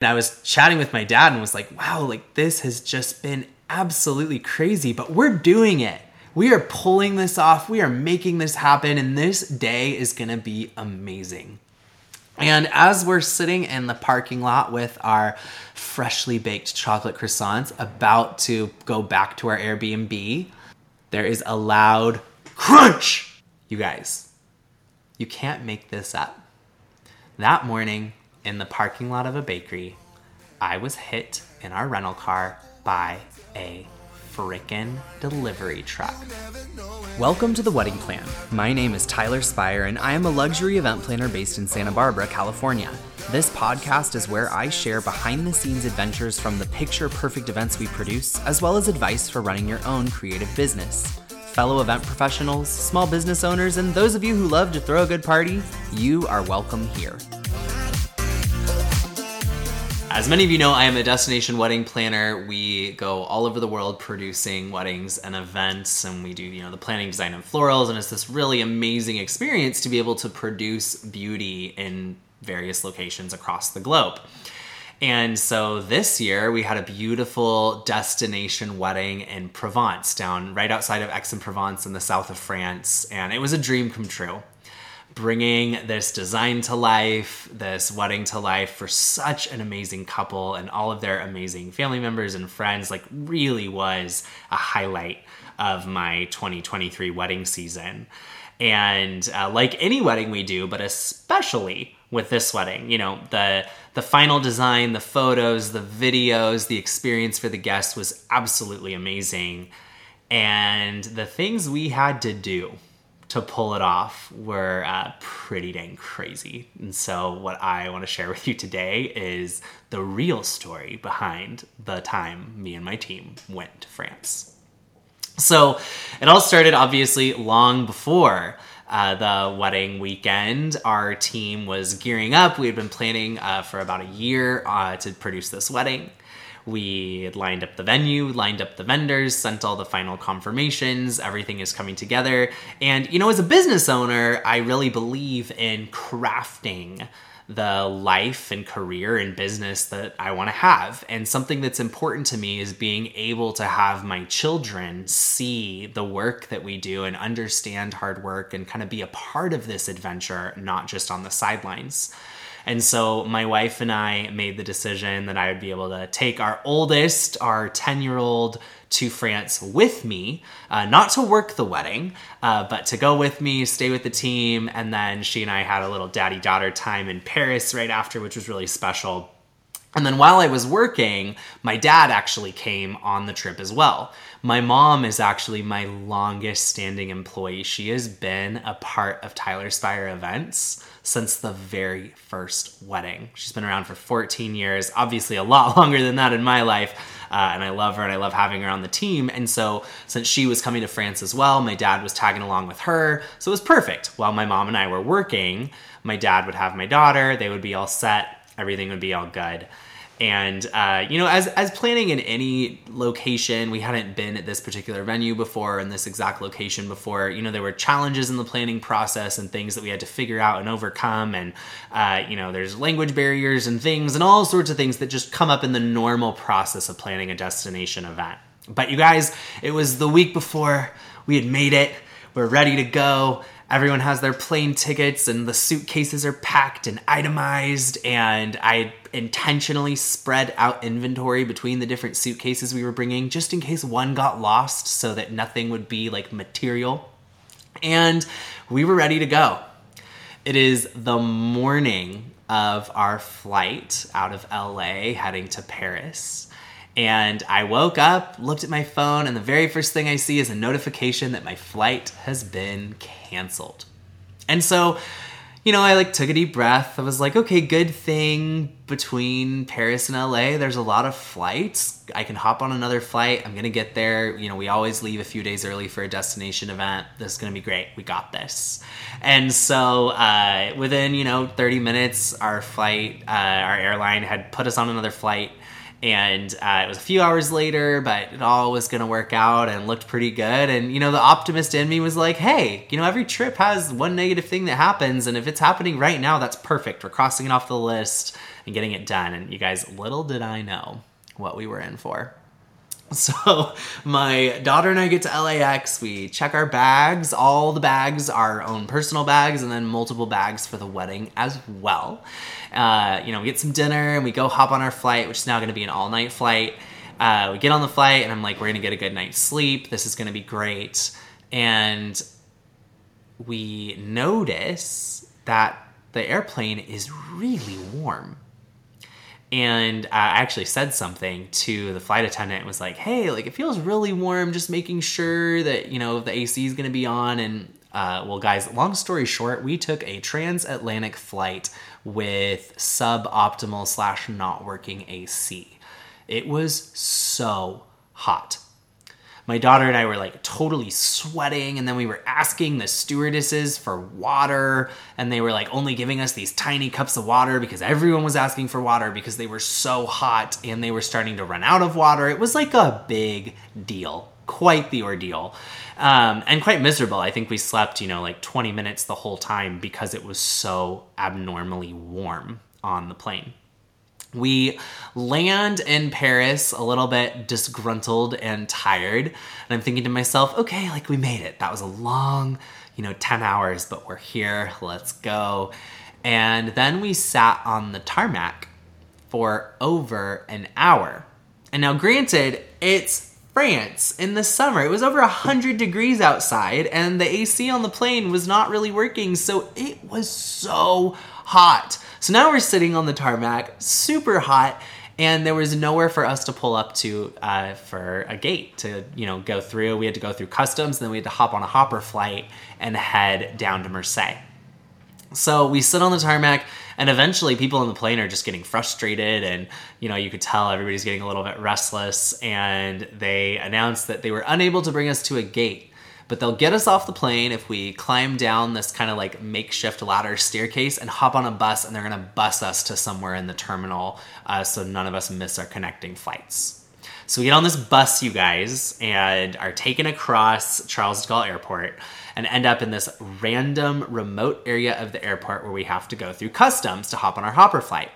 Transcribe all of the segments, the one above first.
And I was chatting with my dad and was like, wow, like this has just been absolutely crazy, but we're doing it. We are pulling this off. We are making this happen, and this day is gonna be amazing. And as we're sitting in the parking lot with our freshly baked chocolate croissants, about to go back to our Airbnb, there is a loud crunch. You guys, you can't make this up. That morning, in the parking lot of a bakery, I was hit in our rental car by a frickin' delivery truck. Welcome to The Wedding Plan. My name is Tyler Speier, and I am a luxury event planner based in Santa Barbara, California. This podcast is where I share behind the scenes adventures from the picture perfect events we produce, as well as advice for running your own creative business. Fellow event professionals, small business owners, and those of you who love to throw a good party, you are welcome here. As many of you know, I am a destination wedding planner. We go all over the world producing weddings and events, and we do, you know, the planning, design, and florals. And it's this really amazing experience to be able to produce beauty in various locations across the globe. And so this year we had a beautiful destination wedding in Provence, down right outside of Aix-en-Provence in the south of France. And it was a dream come true bringing this design to life, this wedding to life for such an amazing couple and all of their amazing family members and friends, like, really was a highlight of my 2023 wedding season. And uh, like any wedding we do, but especially with this wedding, you know, the the final design, the photos, the videos, the experience for the guests was absolutely amazing. And the things we had to do to pull it off were uh, pretty dang crazy. And so, what I want to share with you today is the real story behind the time me and my team went to France. So, it all started obviously long before. Uh, the wedding weekend, our team was gearing up. We had been planning uh, for about a year uh, to produce this wedding. We lined up the venue, lined up the vendors, sent all the final confirmations. Everything is coming together. And, you know, as a business owner, I really believe in crafting the life and career and business that I want to have. And something that's important to me is being able to have my children see the work that we do and understand hard work and kind of be a part of this adventure, not just on the sidelines. And so my wife and I made the decision that I would be able to take our oldest, our 10 year old, to France with me, uh, not to work the wedding, uh, but to go with me, stay with the team. And then she and I had a little daddy daughter time in Paris right after, which was really special. And then while I was working, my dad actually came on the trip as well. My mom is actually my longest standing employee. She has been a part of Tyler Speier events since the very first wedding. She's been around for 14 years, obviously a lot longer than that in my life. Uh, and I love her and I love having her on the team. And so, since she was coming to France as well, my dad was tagging along with her. So it was perfect. While my mom and I were working, my dad would have my daughter, they would be all set, everything would be all good. And uh, you know, as as planning in any location, we hadn't been at this particular venue before in this exact location before. You know, there were challenges in the planning process and things that we had to figure out and overcome. And uh, you know, there's language barriers and things and all sorts of things that just come up in the normal process of planning a destination event. But you guys, it was the week before we had made it. We're ready to go everyone has their plane tickets and the suitcases are packed and itemized and i intentionally spread out inventory between the different suitcases we were bringing just in case one got lost so that nothing would be like material. And we were ready to go. It is the morning of our flight out of la heading to paris and I woke up, looked at my phone, and the very first thing I see is a notification that my flight has been canceled. And so, you know, I like took a deep breath. I was like, okay, good thing between Paris and LA, there's a lot of flights. I can hop on another flight. I'm gonna get there. You know, we always leave a few days early for a destination event. This is gonna be great. We got this. And so, uh, within you know 30 minutes, our flight, uh, our airline had put us on another flight And uh, it was a few hours later, but it all was going to work out and looked pretty good. And, you know, the optimist in me was like, hey, you know, every trip has one negative thing that happens. And if it's happening right now, that's perfect. We're crossing it off the list and getting it done. And you guys, little did I know what we were in for. So my daughter and I get to LAX. We check our bags. All the bags our own personal bags, and then multiple bags for the wedding as well. Uh, you know, we get some dinner and we go hop on our flight, which is now going to be an all-night flight. Uh, we get on the flight, and I'm like, we're going to get a good night's sleep. This is going to be great. And we notice that the airplane is really warm and I actually said something to the flight attendant. Was like, "Hey, like it feels really warm. Just making sure that you know the AC is going to be on." And uh, well, guys, long story short, we took a transatlantic flight with suboptimal slash not working AC. It was so hot my daughter and I were like totally sweating, and then we were asking the stewardesses for water, and they were like only giving us these tiny cups of water because everyone was asking for water because they were so hot and they were starting to run out of water. It was like a big deal, quite the ordeal, um, and quite miserable. I think we slept, you know, like 20 minutes the whole time because it was so abnormally warm on the plane. We land in Paris a little bit disgruntled and tired. And I'm thinking to myself, okay, like we made it. That was a long, you know, 10 hours, but we're here. Let's go. And then we sat on the tarmac for over an hour. And now, granted, it's France in the summer. It was over 100 degrees outside, and the AC on the plane was not really working. So it was so hot. So now we're sitting on the tarmac, super hot, and there was nowhere for us to pull up to uh, for a gate to you know go through. We had to go through customs, and then we had to hop on a hopper flight and head down to Marseille. So we sit on the tarmac, and eventually people on the plane are just getting frustrated, and you know you could tell everybody's getting a little bit restless, and they announced that they were unable to bring us to a gate but they'll get us off the plane if we climb down this kind of like makeshift ladder staircase and hop on a bus, and they're gonna bus us to somewhere in the terminal uh, so none of us miss our connecting flights. So we get on this bus, you guys, and are taken across Charles de Gaulle Airport and end up in this random remote area of the airport where we have to go through customs to hop on our hopper flight.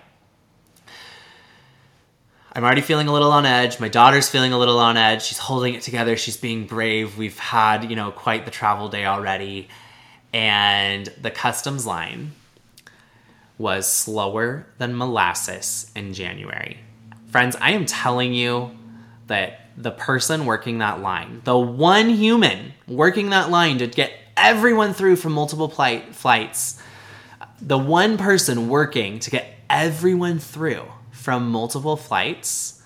I'm already feeling a little on edge. My daughter's feeling a little on edge. She's holding it together. She's being brave. We've had, you know, quite the travel day already. And the customs line was slower than molasses in January. Friends, I am telling you that the person working that line, the one human working that line to get everyone through from multiple flights, the one person working to get everyone through from multiple flights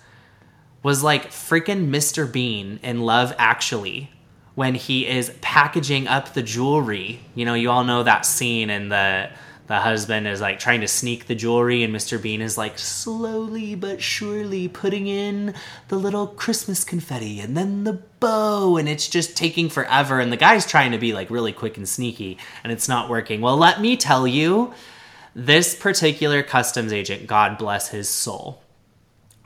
was like freaking Mr. Bean in Love Actually when he is packaging up the jewelry. You know, you all know that scene and the the husband is like trying to sneak the jewelry and Mr. Bean is like slowly but surely putting in the little Christmas confetti and then the bow and it's just taking forever and the guy's trying to be like really quick and sneaky and it's not working. Well, let me tell you, this particular customs agent, God bless his soul,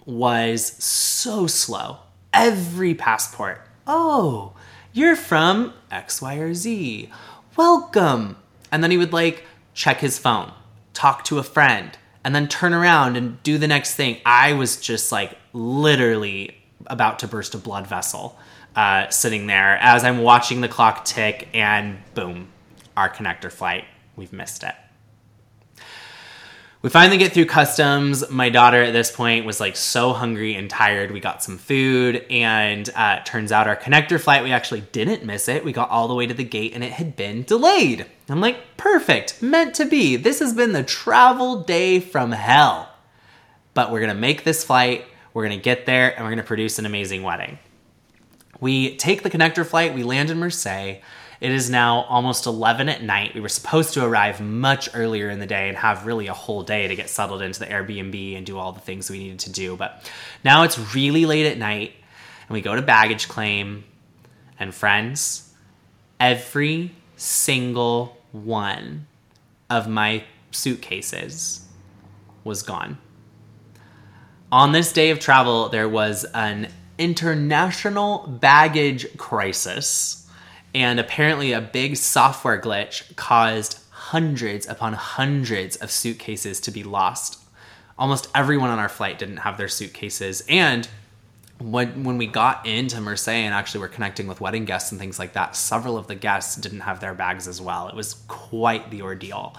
was so slow. Every passport, oh, you're from X, Y, or Z. Welcome. And then he would like check his phone, talk to a friend, and then turn around and do the next thing. I was just like literally about to burst a blood vessel uh, sitting there as I'm watching the clock tick, and boom, our connector flight, we've missed it we finally get through customs. My daughter at this point was like so hungry and tired. We got some food, and uh, turns out our connector flight, we actually didn't miss it. We got all the way to the gate and it had been delayed. I'm like, perfect, meant to be. This has been the travel day from hell. But we're gonna make this flight, we're gonna get there, and we're gonna produce an amazing wedding. We take the connector flight, we land in Marseille. It is now almost 11 at night. We were supposed to arrive much earlier in the day and have really a whole day to get settled into the Airbnb and do all the things we needed to do. But now it's really late at night and we go to baggage claim. And friends, every single one of my suitcases was gone. On this day of travel, there was an international baggage crisis, and apparently a big software glitch caused hundreds upon hundreds of suitcases to be lost. Almost everyone on our flight didn't have their suitcases, and when when we got into Marseille and actually were connecting with wedding guests and things like that, several of the guests didn't have their bags as well. It was quite the ordeal.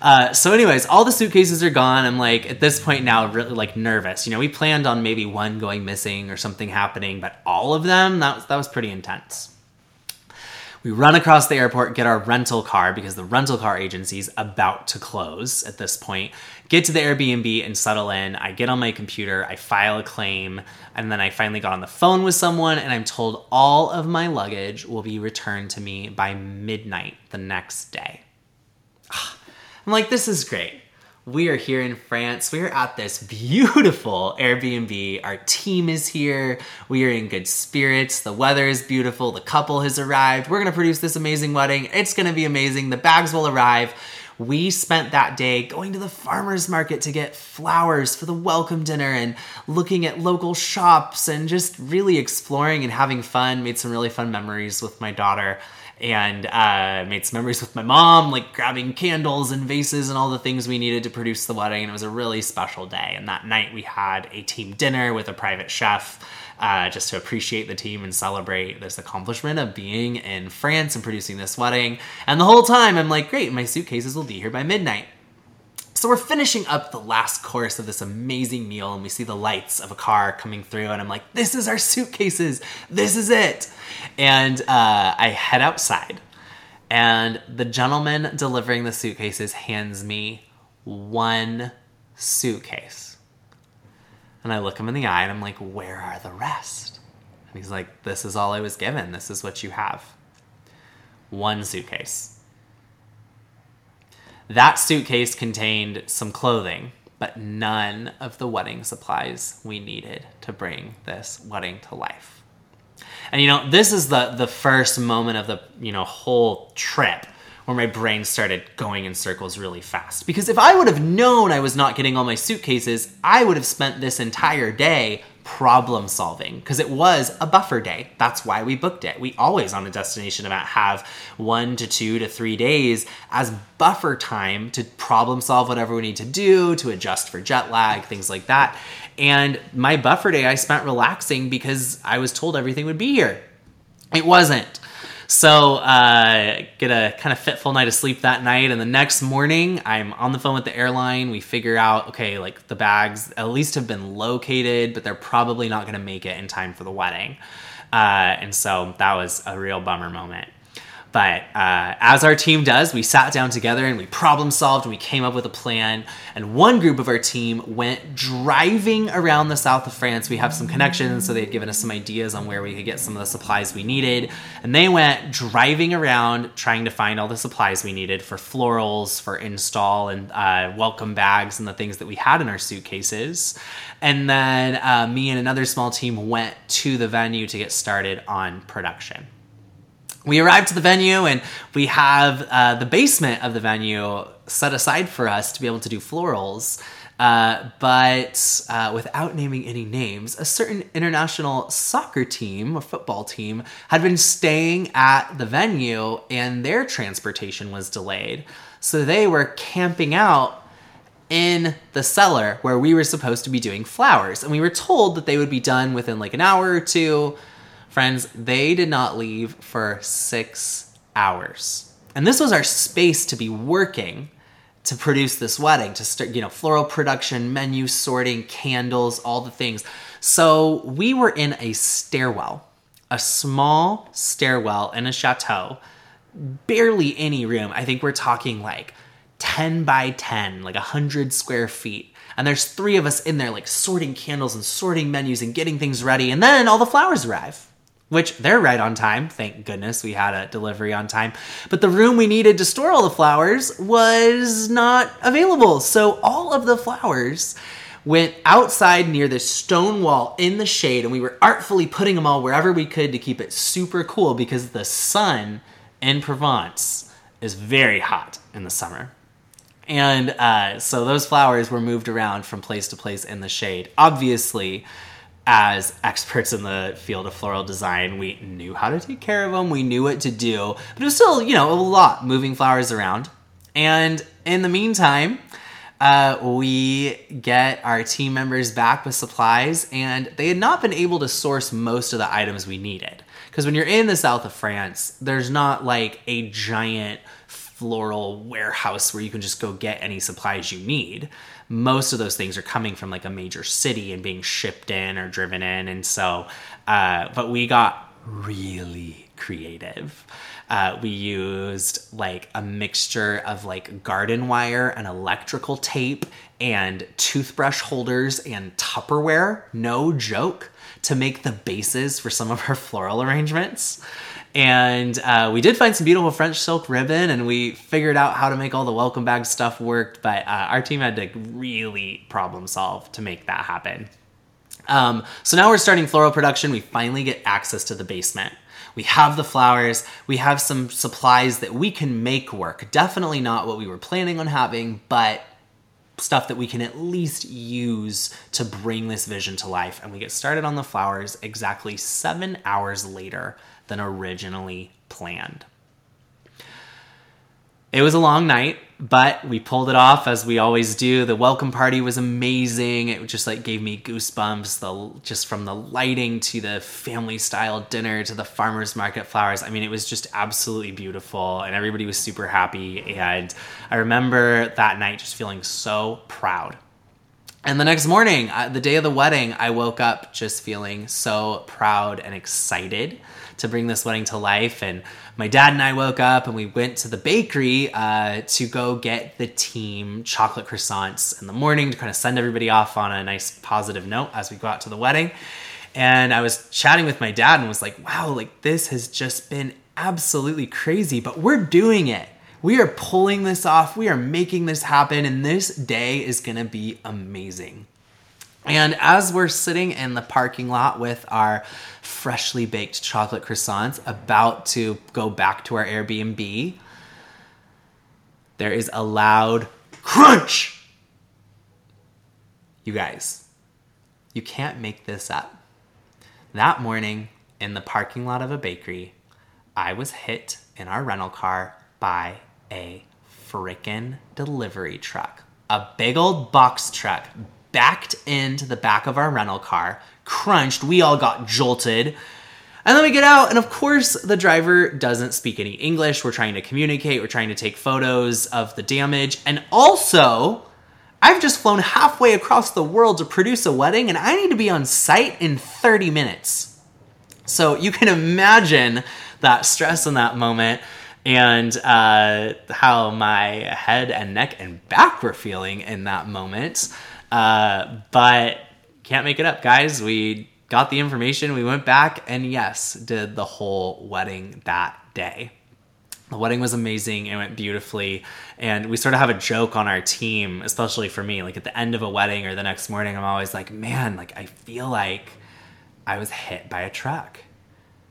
Uh, so, anyways, all the suitcases are gone. I'm like at this point now really like nervous. You know, we planned on maybe one going missing or something happening, but all of them that was that was pretty intense. We run across the airport, get our rental car because the rental car agency's about to close at this point. Get to the Airbnb and settle in. I get on my computer, I file a claim, and then I finally got on the phone with someone and I'm told all of my luggage will be returned to me by midnight the next day. I'm like, this is great. We are here in France. We are at this beautiful Airbnb. Our team is here. We are in good spirits. The weather is beautiful. The couple has arrived. We're going to produce this amazing wedding. It's going to be amazing. The bags will arrive. We spent that day going to the farmer's market to get flowers for the welcome dinner and looking at local shops and just really exploring and having fun. Made some really fun memories with my daughter and uh, made some memories with my mom, like grabbing candles and vases and all the things we needed to produce the wedding. And it was a really special day. And that night we had a team dinner with a private chef. Uh, just to appreciate the team and celebrate this accomplishment of being in France and producing this wedding. And the whole time, I'm like, great, my suitcases will be here by midnight. So we're finishing up the last course of this amazing meal, and we see the lights of a car coming through, and I'm like, this is our suitcases. This is it. And uh, I head outside, and the gentleman delivering the suitcases hands me one suitcase. And I look him in the eye, and I'm like, where are the rest? And he's like, this is all I was given. This is what you have. One suitcase. That suitcase contained some clothing, but none of the wedding supplies we needed to bring this wedding to life. And you know, this is the the first moment of the, you know, whole trip where my brain started going in circles really fast. Because if I would have known I was not getting all my suitcases, I would have spent this entire day problem solving because it was a buffer day. That's why we booked it. We always on a destination event have one to two to three days as buffer time to problem solve whatever we need to do, to adjust for jet lag, things like that. And my buffer day I spent relaxing because I was told everything would be here. It wasn't. So uh, get a kind of fitful night of sleep that night, and the next morning I'm on the phone with the airline. We figure out okay, like the bags at least have been located, but they're probably not going to make it in time for the wedding. Uh, and so that was a real bummer moment. But uh, as our team does, we sat down together and we problem solved and we came up with a plan. And one group of our team went driving around the south of France. We have some connections, so they had given us some ideas on where we could get some of the supplies we needed. And they went driving around trying to find all the supplies we needed for florals, for install, and uh, welcome bags and the things that we had in our suitcases. And then uh, me and another small team went to the venue to get started on production we arrived to the venue and we have uh, the basement of the venue set aside for us to be able to do florals. Uh, but uh, without naming any names, a certain international soccer team or football team had been staying at the venue and their transportation was delayed. So they were camping out in the cellar where we were supposed to be doing flowers. And we were told that they would be done within like an hour or two. Friends, they did not leave for six hours. And this was our space to be working to produce this wedding, to start, you know, floral production, menu sorting, candles, all the things. So we were in a stairwell, a small stairwell in a chateau, barely any room. I think we're talking like 10 by 10, like 100 square feet. And there's three of us in there, like sorting candles and sorting menus and getting things ready. And then all the flowers arrive which they're right on time. Thank goodness we had a delivery on time. But the room we needed to store all the flowers was not available. So all of the flowers went outside near this stone wall in the shade, and we were artfully putting them all wherever we could to keep it super cool because the sun in Provence is very hot in the summer. And uh, so those flowers were moved around from place to place in the shade. Obviously, as experts in the field of floral design, we knew how to take care of them, we knew what to do, but it was still, you know, a lot moving flowers around. And in the meantime, uh, we get our team members back with supplies, and they had not been able to source most of the items we needed. Because when you're in the south of France, there's not like a giant floral warehouse where you can just go get any supplies you need. Most of those things are coming from like a major city and being shipped in or driven in. And so, uh, but we got really creative. Uh, we used like a mixture of like garden wire and electrical tape and toothbrush holders and Tupperware, no joke, to make the bases for some of our floral arrangements. And uh, we did find some beautiful French silk ribbon, and we figured out how to make all the welcome bag stuff work. But uh, our team had to really problem solve to make that happen. Um, so now we're starting floral production. We finally get access to the basement. We have the flowers. We have some supplies that we can make work. Definitely not what we were planning on having, but stuff that we can at least use to bring this vision to life. And we get started on the flowers exactly seven hours later than originally planned. It was a long night, but we pulled it off as we always do. The welcome party was amazing. It just like gave me goosebumps. The just from the lighting to the family style dinner to the farmers market flowers. I mean, it was just absolutely beautiful, and everybody was super happy. And I remember that night just feeling so proud. And the next morning, uh, the day of the wedding, I woke up just feeling so proud and excited to bring this wedding to life. And my dad and I woke up and we went to the bakery uh, to go get the team chocolate croissants in the morning to kind of send everybody off on a nice positive note as we go out to the wedding. And I was chatting with my dad and was like, wow, like this has just been absolutely crazy, but we're doing it. We are pulling this off. We are making this happen. And this day is going to be amazing. And as we're sitting in the parking lot with our freshly baked chocolate croissants, about to go back to our Airbnb, there is a loud crunch. You guys, you can't make this up. That morning in the parking lot of a bakery, I was hit in our rental car by a frickin' delivery truck. A big old box truck backed into the back of our rental car, crunched. We all got jolted. And then we get out, and of course, the driver doesn't speak any English. We're trying to communicate, we're trying to take photos of the damage. And also, I've just flown halfway across the world to produce a wedding, and I need to be on site in 30 minutes. So you can imagine that stress in that moment and uh, how my head and neck and back were feeling in that moment. Uh, but can't make it up, guys. We got the information, we went back, and yes, did the whole wedding that day. The wedding was amazing. It went beautifully. And we sort of have a joke on our team, especially for me. Like at the end of a wedding or the next morning, I'm always like, man, like I feel like I was hit by a truck.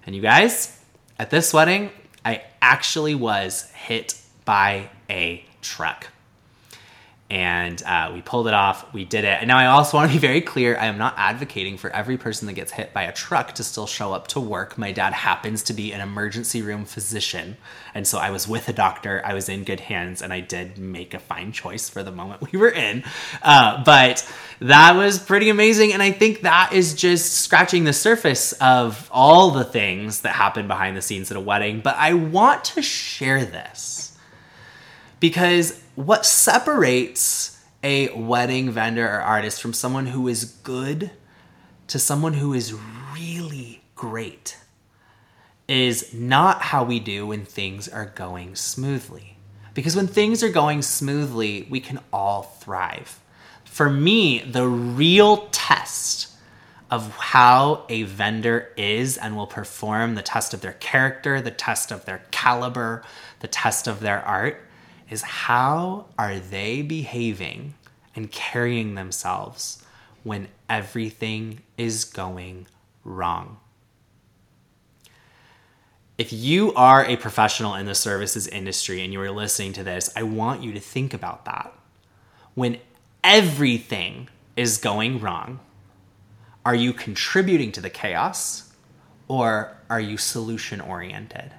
And you guys, at this wedding, I actually was hit by a truck and uh, we pulled it off. We did it. And now I also want to be very clear I am not advocating for every person that gets hit by a truck to still show up to work. My dad happens to be an emergency room physician. And so I was with a doctor. I was in good hands and I did make a fine choice for the moment we were in. Uh, but that was pretty amazing. And I think that is just scratching the surface of all the things that happen behind the scenes at a wedding. But I want to share this because what separates a wedding vendor or artist from someone who is good to someone who is really great is not how we do when things are going smoothly. Because when things are going smoothly, we can all thrive. For me, the real test of how a vendor is and will perform the test of their character, the test of their caliber, the test of their art is how are they behaving and carrying themselves when everything is going wrong? If you are a professional in the services industry and you are listening to this, I want you to think about that. When everything is going wrong, are you contributing to the chaos or are you solution oriented?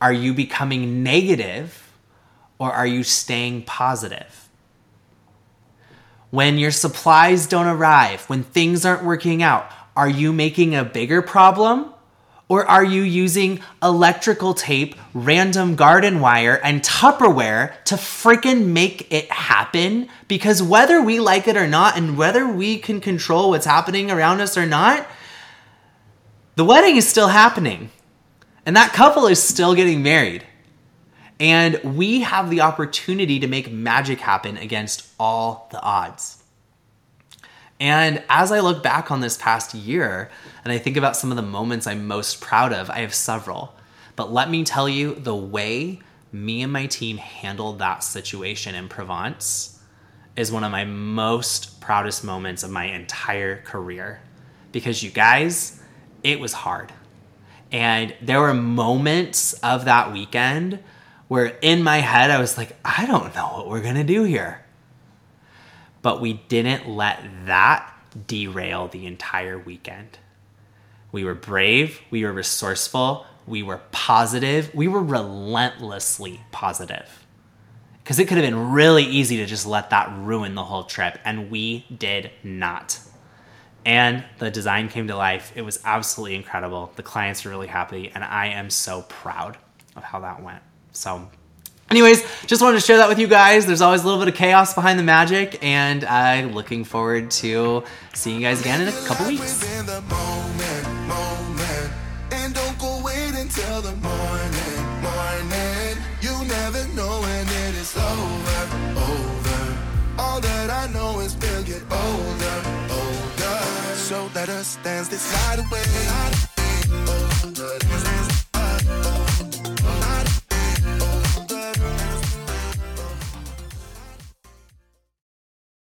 Are you becoming negative or are you staying positive? When your supplies don't arrive, when things aren't working out, are you making a bigger problem or are you using electrical tape, random garden wire, and Tupperware to freaking make it happen? Because whether we like it or not, and whether we can control what's happening around us or not, the wedding is still happening. And that couple is still getting married. And we have the opportunity to make magic happen against all the odds. And as I look back on this past year and I think about some of the moments I'm most proud of, I have several. But let me tell you the way me and my team handled that situation in Provence is one of my most proudest moments of my entire career. Because you guys, it was hard. And there were moments of that weekend where in my head I was like, I don't know what we're gonna do here but we didn't let that derail the entire weekend. We were brave, we were resourceful, we were positive, we were relentlessly positive. Because it could have been really easy to just let that ruin the whole trip, and we did not. And the design came to life. It was absolutely incredible. The clients were really happy, and I am so proud of how that went. So, Anyways, just wanted to share that with you guys. There's always a little bit of chaos behind the magic, and I'm looking forward to seeing you guys again in a couple weeks. So let us dance this night away.